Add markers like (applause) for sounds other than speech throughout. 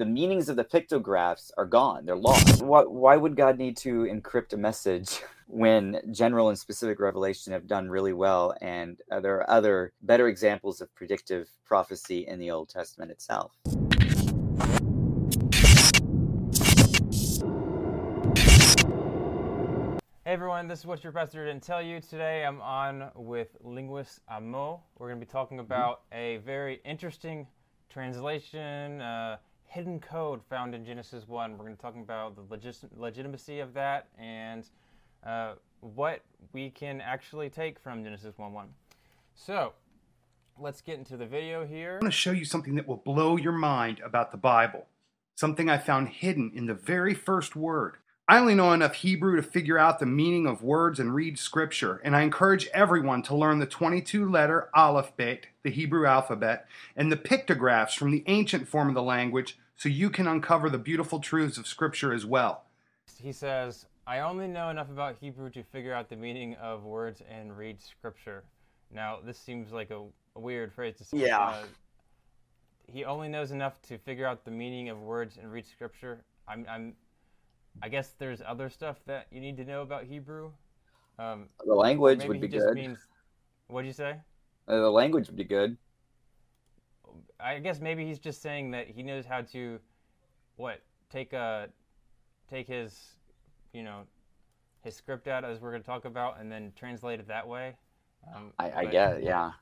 the meanings of the pictographs are gone. They're lost. Why, why would God need to encrypt a message (laughs) when general and specific revelation have done really well? And there are other better examples of predictive prophecy in the Old Testament itself. Hey everyone, this is what your pastor didn't tell you. Today I'm on with linguist Amo. We're going to be talking about a very interesting translation, uh, hidden code found in Genesis 1. We're going to talk about the legis- legitimacy of that and uh, what we can actually take from Genesis 1 1. So, let's get into the video here. I want to show you something that will blow your mind about the Bible. Something I found hidden in the very first word. I only know enough Hebrew to figure out the meaning of words and read scripture, and I encourage everyone to learn the 22 letter alphabet, the Hebrew alphabet, and the pictographs from the ancient form of the language so you can uncover the beautiful truths of scripture as well. He says, I only know enough about Hebrew to figure out the meaning of words and read scripture. Now, this seems like a, a weird phrase to say. Yeah. Uh, he only knows enough to figure out the meaning of words and read scripture. I'm, I'm I guess there's other stuff that you need to know about Hebrew. Um, The language would be just good. means. What'd you say? Uh, the language would be good. I guess maybe he's just saying that he knows how to, what take a, take his, you know, his script out as we're going to talk about, and then translate it that way. Um, I, I get, yeah.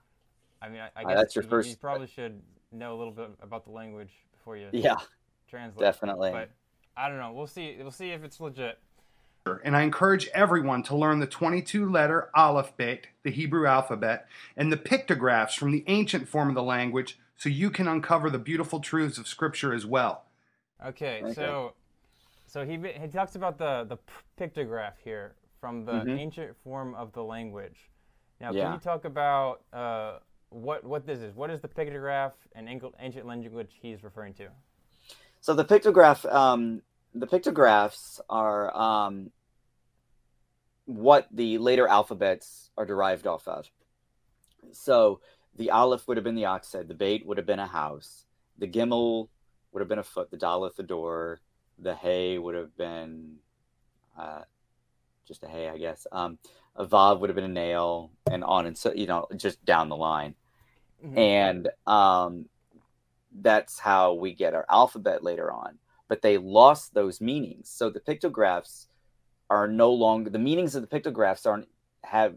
I mean, I, I Uh, guess that's your you, first- you probably should know a little bit about the language before you Yeah, translate. definitely. But I don't know. We'll see. We'll see if it's legit. And I encourage everyone to learn the 22 letter alphabet, the Hebrew alphabet, and the pictographs from the ancient form of the language so you can uncover the beautiful truths of scripture as well. Okay, Okay. so so he he talks about the the pictograph here from the Mhm. ancient form of the language. Now, Yeah. can you talk about uh, what what this is? What is the pictograph and ancient language he's referring to? So the pictograph, um, the pictographs are um, what the later alphabets are derived off of. So the aleph would have been the ox head, the bait would have been a house, the gimel would have been a foot, the daleth the door, the hay would have been uh, just a hay, I guess. Um, a vav would have been a nail, and on and so you know just down the line Mhm. and um, that's how we get our alphabet later on. But they lost those meanings, so the pictographs are no longer the meanings of the pictographs aren't have.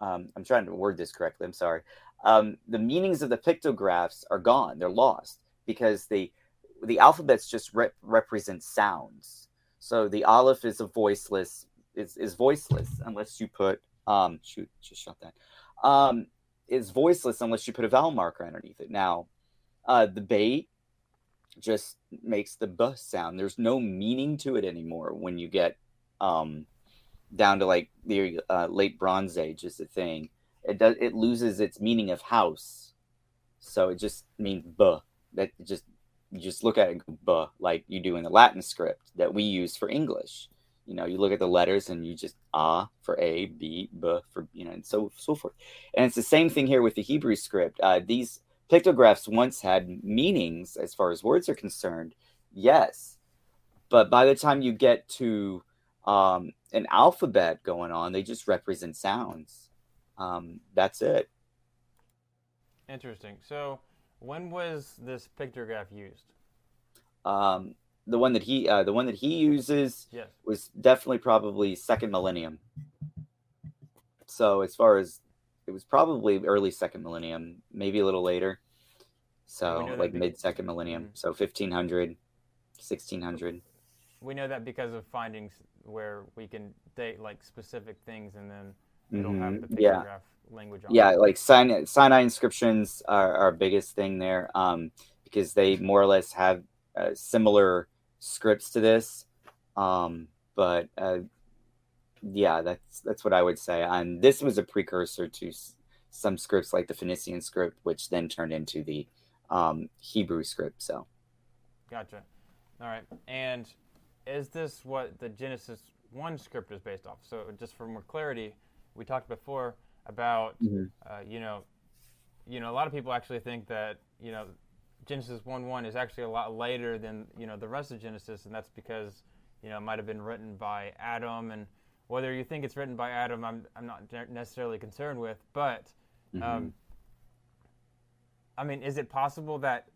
Um, I'm trying to word this correctly. I'm sorry. Um, the meanings of the pictographs are gone; they're lost because the the alphabets just rep- represent sounds. So the aleph is a voiceless is is voiceless unless you put um shoot just shut that um is voiceless unless you put a vowel marker underneath it. Now, uh, the bait just makes the b sound. There's no meaning to it anymore when you get um, down to like the uh, late Bronze Age is a thing. It does it loses its meaning of house, so it just means b. That just you just look at it and go b like you do in the Latin script that we use for English. You know, you look at the letters and you just ah for a, b, b for you know, and so so forth. And it's the same thing here with the Hebrew script. Uh, these pictographs once had meanings as far as words are concerned, yes, but by the time you get to um, an alphabet going on, they just represent sounds. Um, that's it. Interesting. So, when was this pictograph used? Um, the one that he uh, the one that he uses Yes. was definitely probably second millennium. So as far as it was probably early second millennium, maybe a little later. So We know that like be- mid second millennium. Mhm. So 1500, 1600. We know that because of findings where we can date like specific things, and then we don't have the. Yeah. language on. Yeah, it. like Sinai, Sinai inscriptions are our biggest thing there um, because they more or less have uh, similar scripts to this. Um, but uh, yeah, that's that's what I would say. And this was a precursor to s- some scripts like the Phoenician script, which then turned into the um, Hebrew script. So Gotcha. All right. And is this what the Genesis 1 script is based off? So, just for more clarity, we talked before about, Mhm. uh, you know, you know, a lot of people actually think that, you know, Genesis one one is actually a lot later than you know the rest of Genesis, and that's because you know it might have been written by Adam, and whether you think it's written by Adam, I'm I'm not necessarily concerned with, but. Um, Mm-hmm. I mean, is it possible that,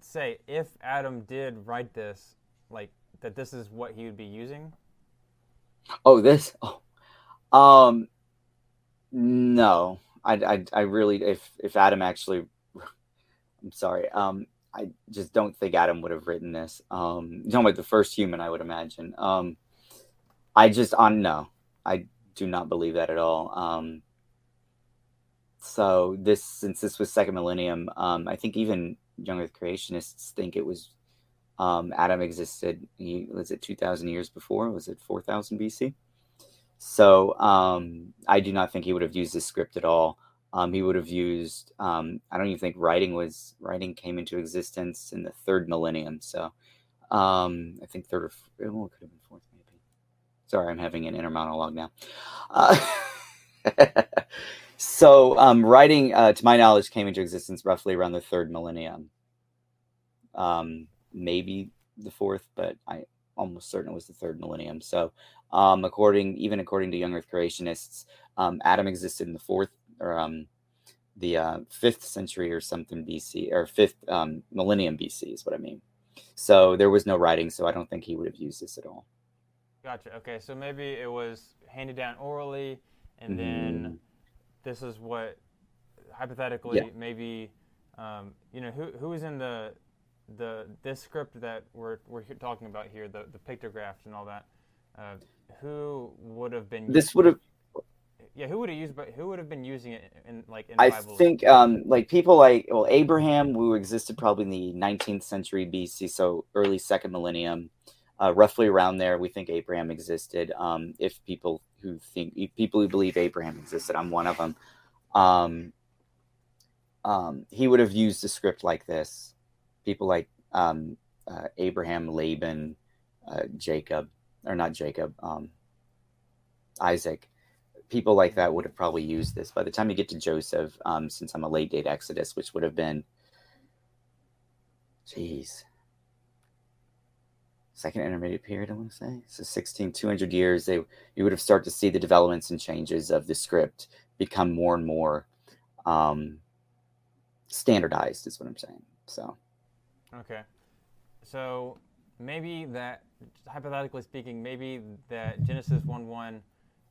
say, if Adam did write this, like that, this is what he would be using? Oh, this. Oh, (laughs) um, no. I, I, I really, if if Adam actually, (laughs) I'm sorry. Um, I just don't think Adam would have written this. Um, you're talking about the first human, I would imagine. Um, I just on no, I do not believe that at all. Um, so this, since this was second millennium, um, I think even young Earth creationists think it was um, Adam existed. He was it two thousand years before? Was it four thousand BC? So um, I do not think he would have used this script at all. Um, he would have used. Um, I don't even think writing was writing came into existence in the third millennium. So um, I think third or well, it could have been fourth. Sorry, I'm having an inner monologue now. Uh, (laughs) so um, writing, uh, to my knowledge, came into existence roughly around the third millennium. Um, maybe the fourth, but I almost certain it was the third millennium. So, um, according even according to young Earth creationists, um, Adam existed in the fourth or um, the uh, fifth century or something BC or fifth um, millennium BC is what I mean. So there was no writing, so I don't think he would have used this at all. Gotcha. Okay, so maybe it was handed down orally, and then Mhm. this is what hypothetically Yeah. maybe um, you know who who is in the the this script that we're we're talking about here the the pictographs and all that. Uh, who would have been This would have yeah who would have used but who would have been using it in like in I Bible? think um, like people like well Abraham, who existed probably in the 19th century BC, so early second millennium, uh, roughly around there. We think Abraham existed. Um, if people who think people who believe Abraham existed, I'm one of them. Um, um, he would have used a script like this. People like um, uh, Abraham, Laban, uh, Jacob, or not Jacob, um, Isaac people like that would have probably used this. By the time you get to Joseph, um, since I'm a late date Exodus, which would have been, jeez, second intermediate period, I want to say. So 16, 200 years, they you would have started to see the developments and changes of the script become more and more um, standardized, is what I'm saying. So, Okay. So maybe that, hypothetically speaking, maybe that Genesis 1 1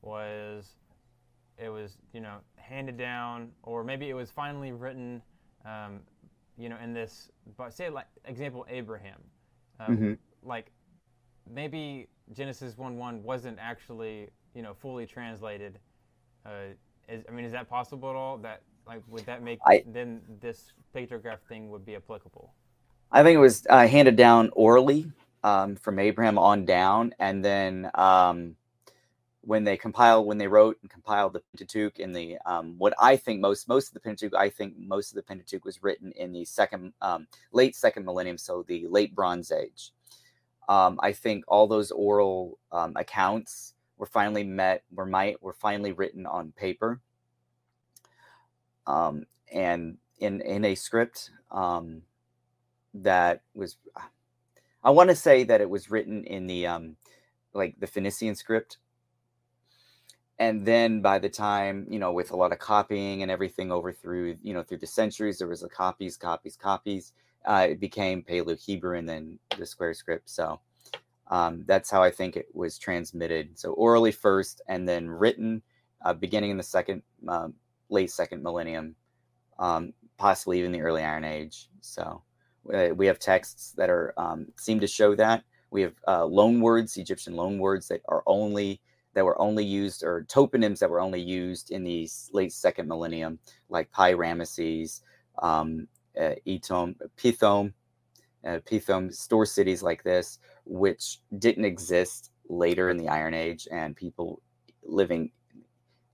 was, it was, you know, handed down, or maybe it was finally written, um, you know, in this, but say, like, example, Abraham. Um, Mhm. Like, maybe Genesis 1 1 wasn't actually, you know, fully translated. Uh, is, I mean, is that possible at all? That, like, would that make, I- then this pictograph thing would be applicable? I think it was uh, handed down orally um, from Abraham on down, and then um, when they compiled, when they wrote and compiled the Pentateuch in the um, what I think most most of the Pentateuch, I think most of the Pentateuch was written in the second um, late second millennium, so the late Bronze Age. Um, I think all those oral um, accounts were finally met, were might were finally written on paper, um, and in in a script. Um, that was I want to say that it was written in the um like the Phoenician script. And then by the time, you know, with a lot of copying and everything over through, you know, through the centuries, there was a copies, copies, copies. Uh, it became Paleo Hebrew and then the square script. So um, that's how I think it was transmitted. So orally first and then written uh, beginning in the second, um, late second millennium, um, possibly even the early Iron Age. So uh, we have texts that are um, seem to show that we have uh, loan words, Egyptian loan words that are only that were only used or toponyms that were only used in the late second millennium, like Pi Ramesses, um, uh, Etom, Pithom, uh, Pithom, store cities like this, which didn't exist later in the Iron Age, and people living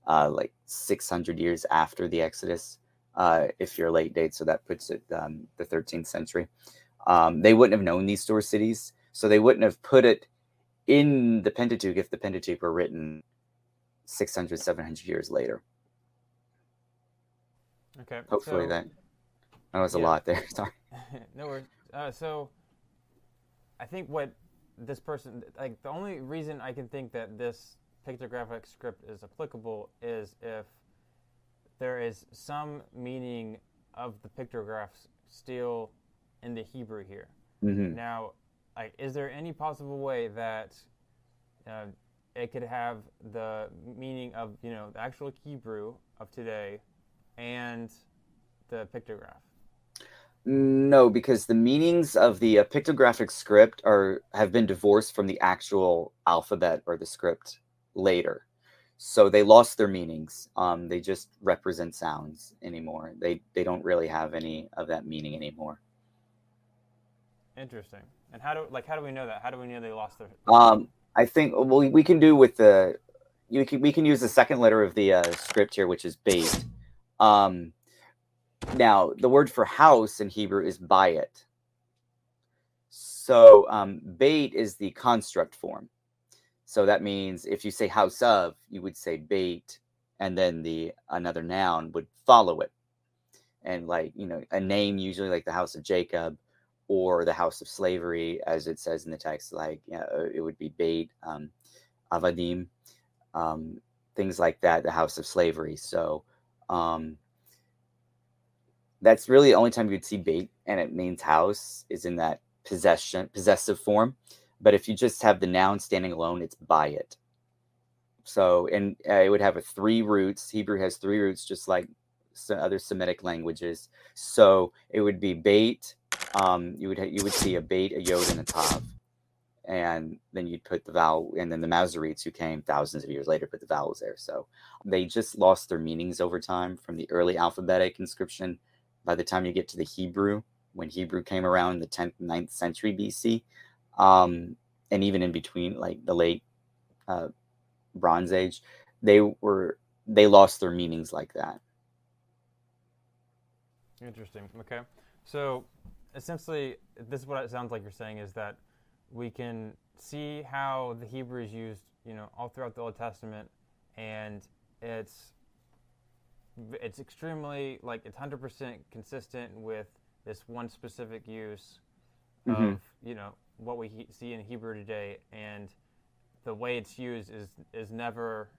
uh, like 600 years after the Exodus uh, if you're late date. So that puts it um, the 13th century. Um, they wouldn't have known these store cities, so they wouldn't have put it in the Pentateuch if the Pentateuch were written 600, 700 years later. Okay. Hopefully so- that. That was a lot there. (laughs) Sorry. (laughs) no worries. Uh, so, I think what this person like the only reason I can think that this pictographic script is applicable is if there is some meaning of the pictographs still in the Hebrew here. hmm Now, like, is there any possible way that uh, it could have the meaning of you know the actual Hebrew of today and the pictograph? No, because the meanings of the uh, pictographic script are have been divorced from the actual alphabet or the script later. So they lost their meanings. Um, they just represent sounds anymore. They they don't really have any of that meaning anymore. Interesting. And how do like how do we know that? How do we know they lost their? Um, I think well, we can do with the you can we can use the second letter of the uh, script here, which is bait. Um, now the word for house in Hebrew is bayit. So um, bait is the construct form. So that means if you say house of, you would say bait, and then the another noun would follow it. And like you know, a name usually like the house of Jacob or the house of slavery, as it says in the text, like you know, it would be bait, um, avadim, um, things like that, the house of slavery. So um, that's really the only time you'd see bait, and it means house is in that possession, possessive form. But if you just have the noun standing alone, it's bayit. So, and uh, it would have a three roots. Hebrew has three roots, just like some other Semitic languages. So it would be bait, um, you would ha- you would see a bait, a yod, and a tav, and then you'd put the vowel, and then the Masoretes who came thousands of years later put the vowels there. So they just lost their meanings over time from the early alphabetic inscription. By the time you get to the Hebrew, when Hebrew came around in the 10th, 9th century BC, um, and even in between, like the late uh, Bronze Age, they were they lost their meanings like that. Interesting. Okay. So essentially, this is what it sounds like you're saying is that we can see how the Hebrew is used, you know, all throughout the Old Testament, and it's it's extremely like it's hundred percent consistent with this one specific use of Mhm. you know what we he- see in Hebrew today, and the way it's used is is never,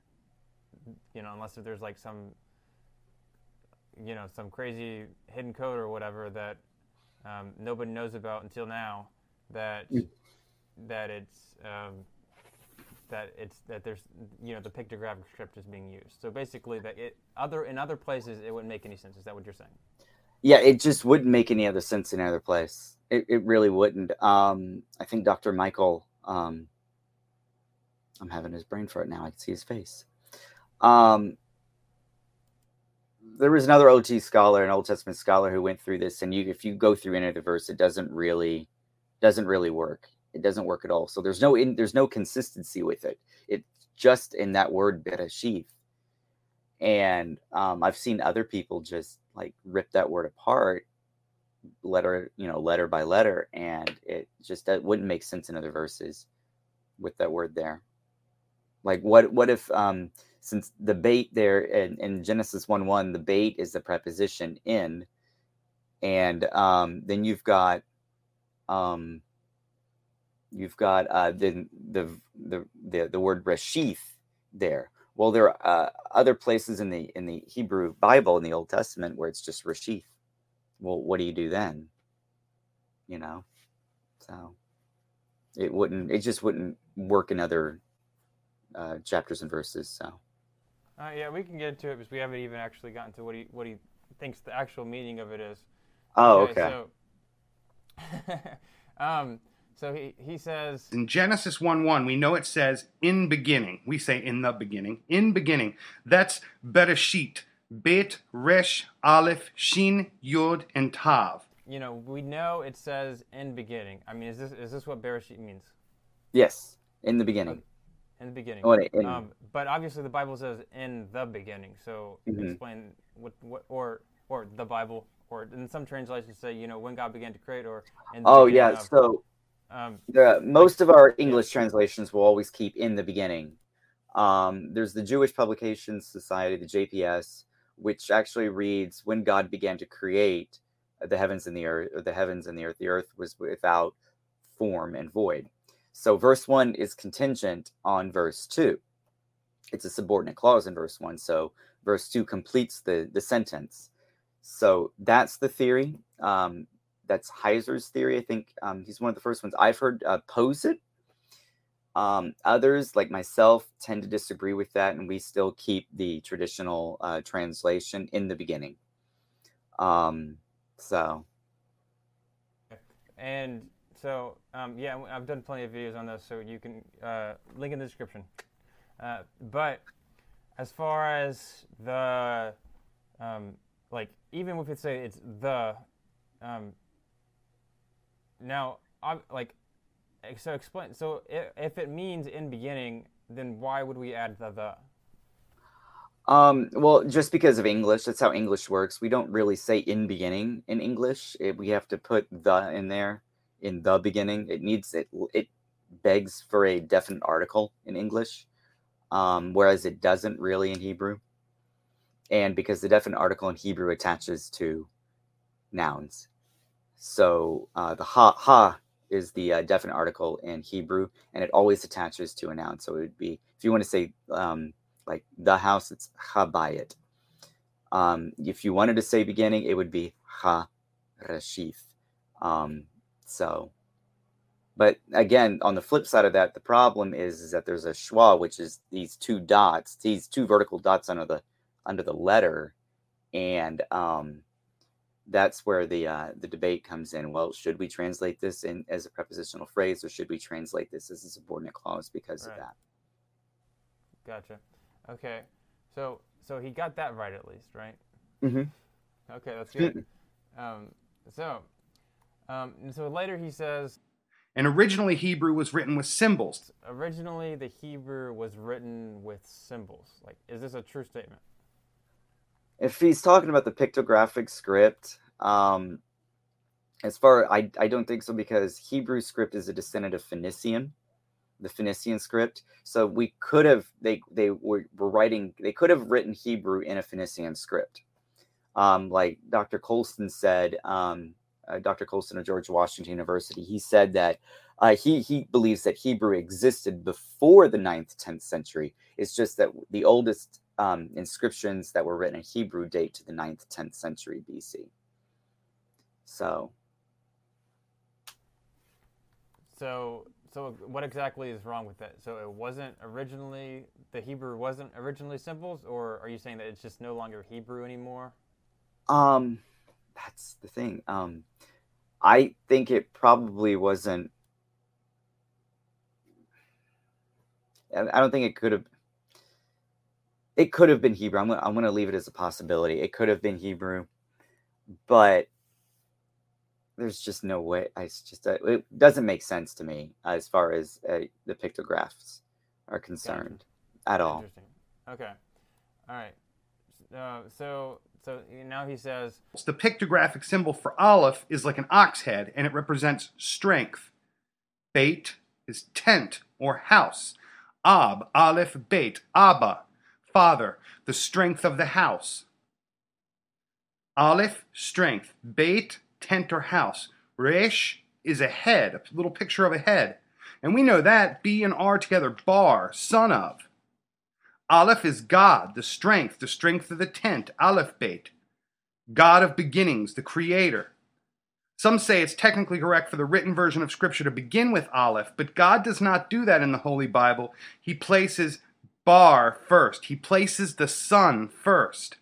you know, unless there's like some you know some crazy hidden code or whatever that um, nobody knows about until now that Mm. that it's um, that it's that there's you know the pictographic script is being used so basically that it other in other places it wouldn't make any sense is that what you're saying Yeah, it just wouldn't make any other sense in other place. It, it really wouldn't. Um, I think Dr. Michael, um, I'm having his brain fart now. I can see his face. Um, there was another OT scholar, an Old Testament scholar, who went through this, and you, if you go through any of the verse, it doesn't really, doesn't really work. It doesn't work at all. So there's no, in, there's no consistency with it. It's just in that word bereshith. And um, I've seen other people just like rip that word apart, letter, you know, letter by letter, and it just that wouldn't make sense in other verses with that word there. Like what what if um since the bait there in, in Genesis 1 1, the bait is the preposition in, and um then you've got um you've got uh the the the the, the word reshith there. Well, there are uh, other places in the in the Hebrew Bible in the Old Testament where it's just reshith. Well, what do you do then? You know, so it wouldn't. It just wouldn't work in other uh, chapters and verses. So uh, yeah we can get into it because we haven't even actually gotten to what he what he thinks the actual meaning of it is oh, okay. so (laughs) um so he he says In Genesis 1 1, we know it says in beginning. We say in the beginning. In beginning. That's Bereshit. Bet, Resh, Aleph, Shin, Yod, and Tav. you know we know it says in beginning i mean is this is this what bereshit means yes, in the beginning. in the beginning Oh, in- Um, but obviously, the Bible says in the beginning. So Mhm. explain what, what, or or the Bible, or in some translations say, you know, when God began to create, or in the oh yeah. of- So um, the most of our English translations will always keep in the beginning. Um, there's the Jewish Publications Society, the JPS, which actually reads when God began to create. the heavens and the earth, or the heavens and the earth. The earth was without form and void. So verse one is contingent on verse two. It's a subordinate clause in verse one. So verse two completes the the sentence. So that's the theory. Um, that's Heiser's theory. I think um, he's one of the first ones I've heard uh, pose it. Um, others, like myself, tend to disagree with that, and we still keep the traditional uh, translation in the beginning. Um, so, and so um, yeah, I've done plenty of videos on this, so you can uh, link in the description. Uh, but as far as the um, like, even if it's say it's the um, now, I, like, so explain. So if, if it means in beginning, then why would we add the the? Um, well, just because of English, that's how English works. We don't really say in beginning in English. It, we have to put the in there in the beginning. It needs it. It begs for a definite article in English, um, whereas it doesn't really in Hebrew. And because the definite article in Hebrew attaches to nouns, so uh, the ha ha is the uh, definite article in Hebrew, and it always attaches to a noun. So it would be if you want to say um, like the house, it's habayit. Um, if you wanted to say beginning, it would be ha rashif. Um, so, but again, on the flip side of that, the problem is, is that there's a schwa, which is these two dots, these two vertical dots under the under the letter, and um, that's where the uh, the debate comes in. Well, should we translate this in as a prepositional phrase, or should we translate this as a subordinate clause because right. of that? Gotcha. Okay, so so he got that right at least, right? Mm-hmm. Okay, that's good. um, so, um, so later he says. And originally Hebrew was written with symbols. Originally, the Hebrew was written with symbols. Like, is this a true statement? If he's talking about the pictographic script, um, as far I I don't think so because Hebrew script is a descendant of Phoenician the Phoenician script. So we could have they they were, were writing they could have written Hebrew in a Phoenician script. Um, like Dr. Rollston said, um, uh, Dr. Rollston of George Washington University, he said that uh, he he believes that Hebrew existed before the 9th, 10th century. It's just that the oldest um, inscriptions that were written in Hebrew date to the 9th, 10th century BC. So. So so what exactly is wrong with that? So it wasn't originally the Hebrew wasn't originally symbols, or are you saying that it's just no longer Hebrew anymore? Um, that's the thing. Um, I think it probably wasn't. I don't think it could have. It could have been Hebrew. I'm gonna, I'm gonna leave it as a possibility. It could have been Hebrew, but there's just no way. I just uh, it doesn't make sense to me as far as uh, the pictographs are concerned gotcha. at all. Okay. All right. Uh, so so now he says the pictographic symbol for Aleph is like an ox head, and it represents strength. Beit is tent or house. Ab, Aleph, Beit, Abba, father, the strength of the house. Aleph, strength. Beit, tent or house. Resh is a head, a little picture of a head. And we know that B and R together, bar, son of. Aleph is God, the strength, the strength of the tent, Aleph Beit. God of beginnings, the creator. Some say it's technically correct for the written version of Scripture to begin with Aleph, but God does not do that in the Holy Bible. He places Bar first, He places the son first.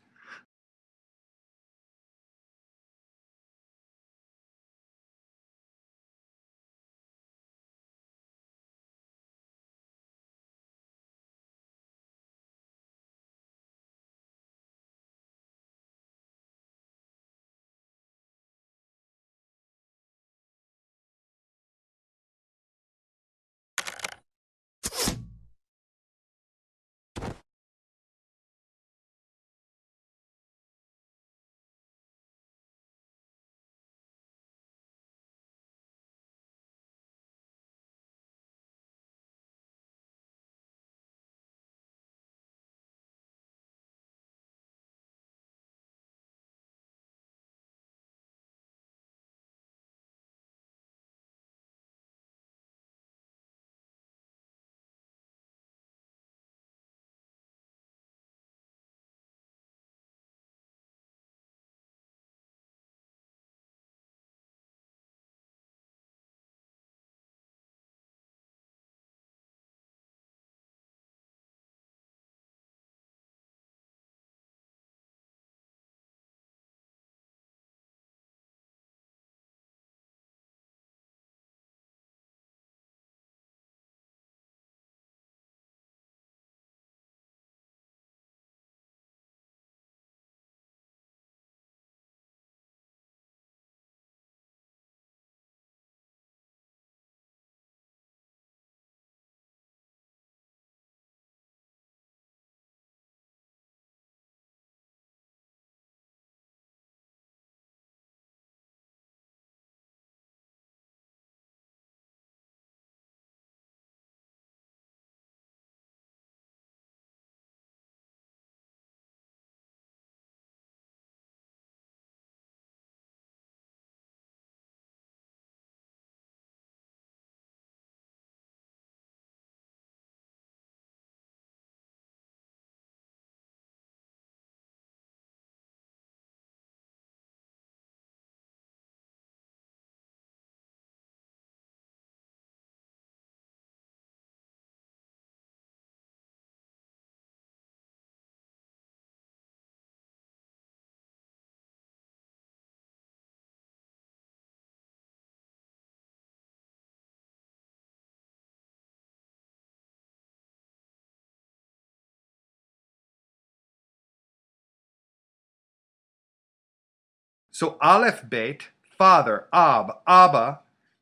So Aleph Bet, father, Ab, Abba,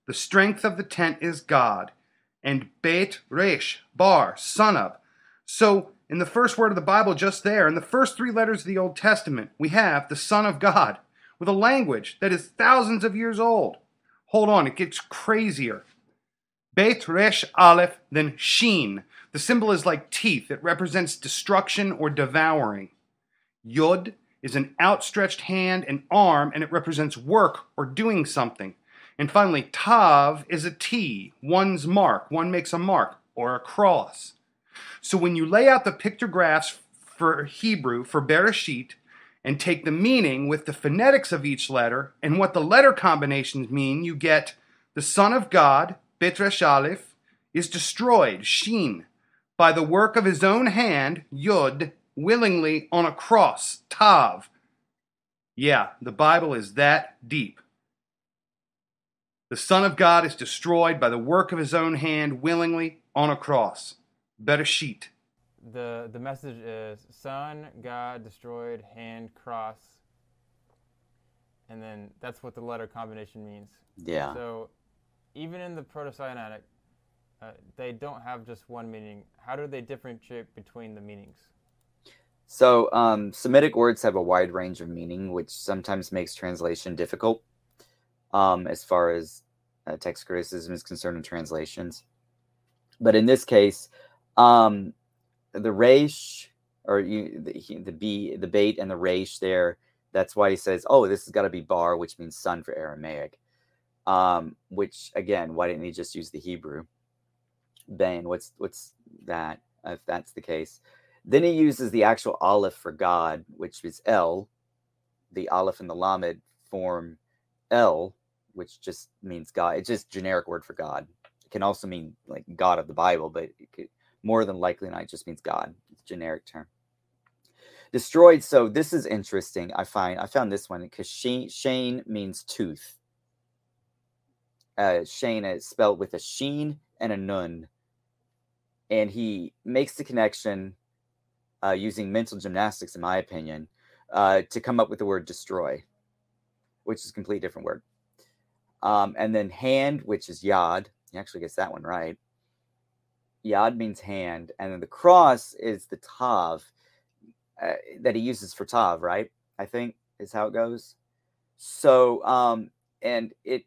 the strength of the tent is God, and Bet Resh, Bar, son of. So in the first word of the Bible, just there, in the first three letters of the Old Testament, we have the Son of God with a language that is thousands of years old. Hold on, it gets crazier. Bet Resh Aleph, then Shin. The symbol is like teeth, it represents destruction or devouring. Yod is an outstretched hand and arm, and it represents work or doing something. And finally, Tav is a T, one's mark. One makes a mark or a cross. So when you lay out the pictographs for Hebrew, for Bereshit, and take the meaning with the phonetics of each letter and what the letter combinations mean, you get the Son of God, Betresh Aleph, is destroyed, Shin, by the work of his own hand, Yod, willingly on a cross, Tav. Yeah, the Bible is that deep. The Son of God is destroyed by the work of his own hand, willingly on a cross. Bereshit. The the message is Son, God, destroyed, hand, cross, and then that's what the letter combination means. Yeah. So even in the Proto-Sinaitic, uh, they don't have just one meaning. How do they differentiate between the meanings? So, um, Semitic words have a wide range of meaning, which sometimes makes translation difficult um, as far as uh, text criticism is concerned in translations. But in this case, um, the reish, or you, the, the b, the bait and the reish there, that's why he says, oh, this has got to be bar, which means son for Aramaic. Um, which again, why didn't he just use the Hebrew? Ben, what's what's that? If that's the case, then he uses the actual aleph for God, which is El. The aleph and the lamed form El, which just means God. It's just generic word for God. It can also mean like God of the Bible, but could, more than likely not, it just means God. It's generic term. Destroyed. So this is interesting. I find I found this one because Shane, Shane means tooth. Uh, Shane is spelled with a sheen and a nun, and he makes the connection uh, using mental gymnastics, in my opinion, uh, to come up with the word destroy, which is a completely different word. Um, and then hand, which is yad. He actually gets that one right. Yad means hand. And then the cross is the tav uh, that he uses for tav, right? I think is how it goes. So, um, and it,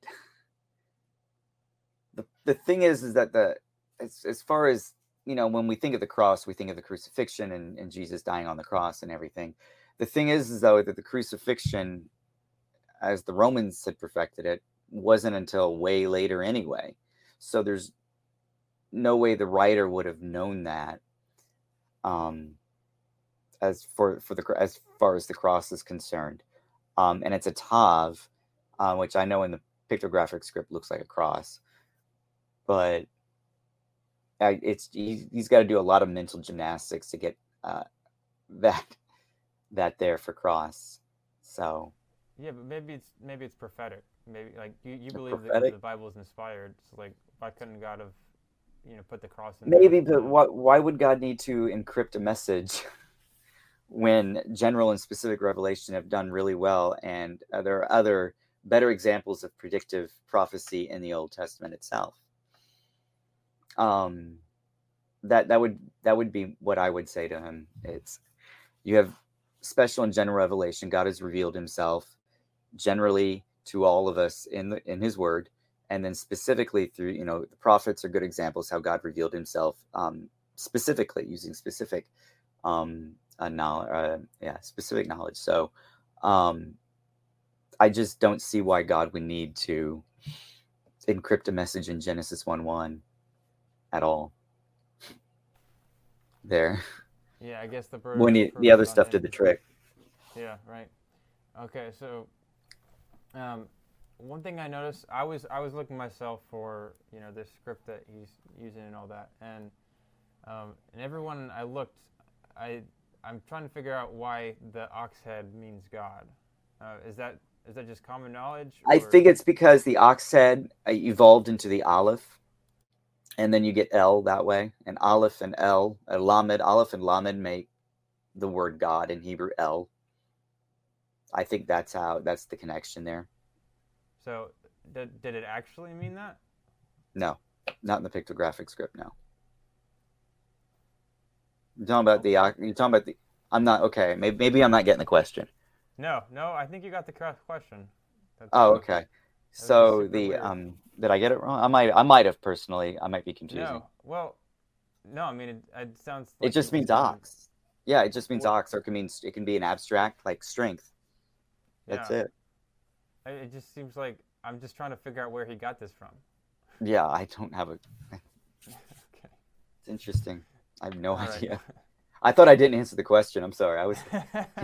(sighs) the, the thing is, is that the, as, as far as you know, when we think of the cross, we think of the crucifixion and, and Jesus dying on the cross and everything. The thing is, though, that the crucifixion, as the Romans had perfected it, wasn't until way later anyway. So there's no way the writer would have known that. Um, as for for the as far as the cross is concerned, um, and it's a tav, uh, which I know in the pictographic script looks like a cross, but it's he, has got to do a lot of mental gymnastics to get uh, that that there for cross. So yeah, but maybe it's maybe it's prophetic. Maybe like you, you believe that the Bible is inspired. So like, why couldn't God have you know put the cross in? Maybe, but why why would God need to encrypt a message? (laughs) when general and specific revelation have done really well, and uh, there are other better examples of predictive prophecy in the Old Testament itself um that that would that would be what i would say to him. It's you have special and general revelation god has revealed himself generally to all of us in the in his word. And then specifically through you know the prophets are good examples how god revealed himself um specifically using specific um knowledge uh, yeah specific knowledge. So um i just don't see why god would need to encrypt a message in genesis 1 1 at all. There. Yeah, I guess the when you, the other stuff did the trick. Yeah, right. Okay, so um, one thing I noticed, I was I was looking myself for you know this script that he's using and all that, and um, and everyone I looked, I I'm trying to figure out why the ox head means God. Uh, is that is that just common knowledge? Or? I think it's because the ox head uh, evolved into the aleph and then you get L that way, and Aleph and L, uh, Lamed, Aleph and Lamed make the word God in Hebrew El. I think that's how that's the connection there. So, did, did it actually mean that? No, not in the pictographic script. No. You're talking about the. uh, You're talking about the. I'm not okay. Maybe maybe I'm not getting the question. No, no. I think you got the correct question. That's Oh, okay. So the weird. um, did I get it wrong? I might I might have personally. I might be confusing. No. Well, no. I mean, it, it sounds. it just means ox. Yeah, it just means Well- ox, or it can mean it can be an abstract like strength. That's Yeah. it. It just seems like I'm just trying to figure out where he got this from. Yeah, I don't have a. (laughs) (laughs) Okay. It's interesting. I have no All right. idea. I thought I didn't answer the question. I'm sorry. I was. (laughs)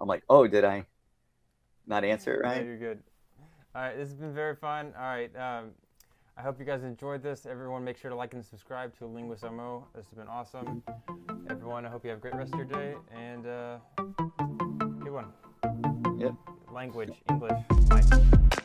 I'm like, oh, did I not answer it No, right? you're good. All right, this has been very fun. All right, um, I hope you guys enjoyed this. Everyone, make sure to like and subscribe to Linguist Mo. This has been awesome. Everyone, I hope you have a great rest of your day and uh, good one. Yep. Language, English. Bye.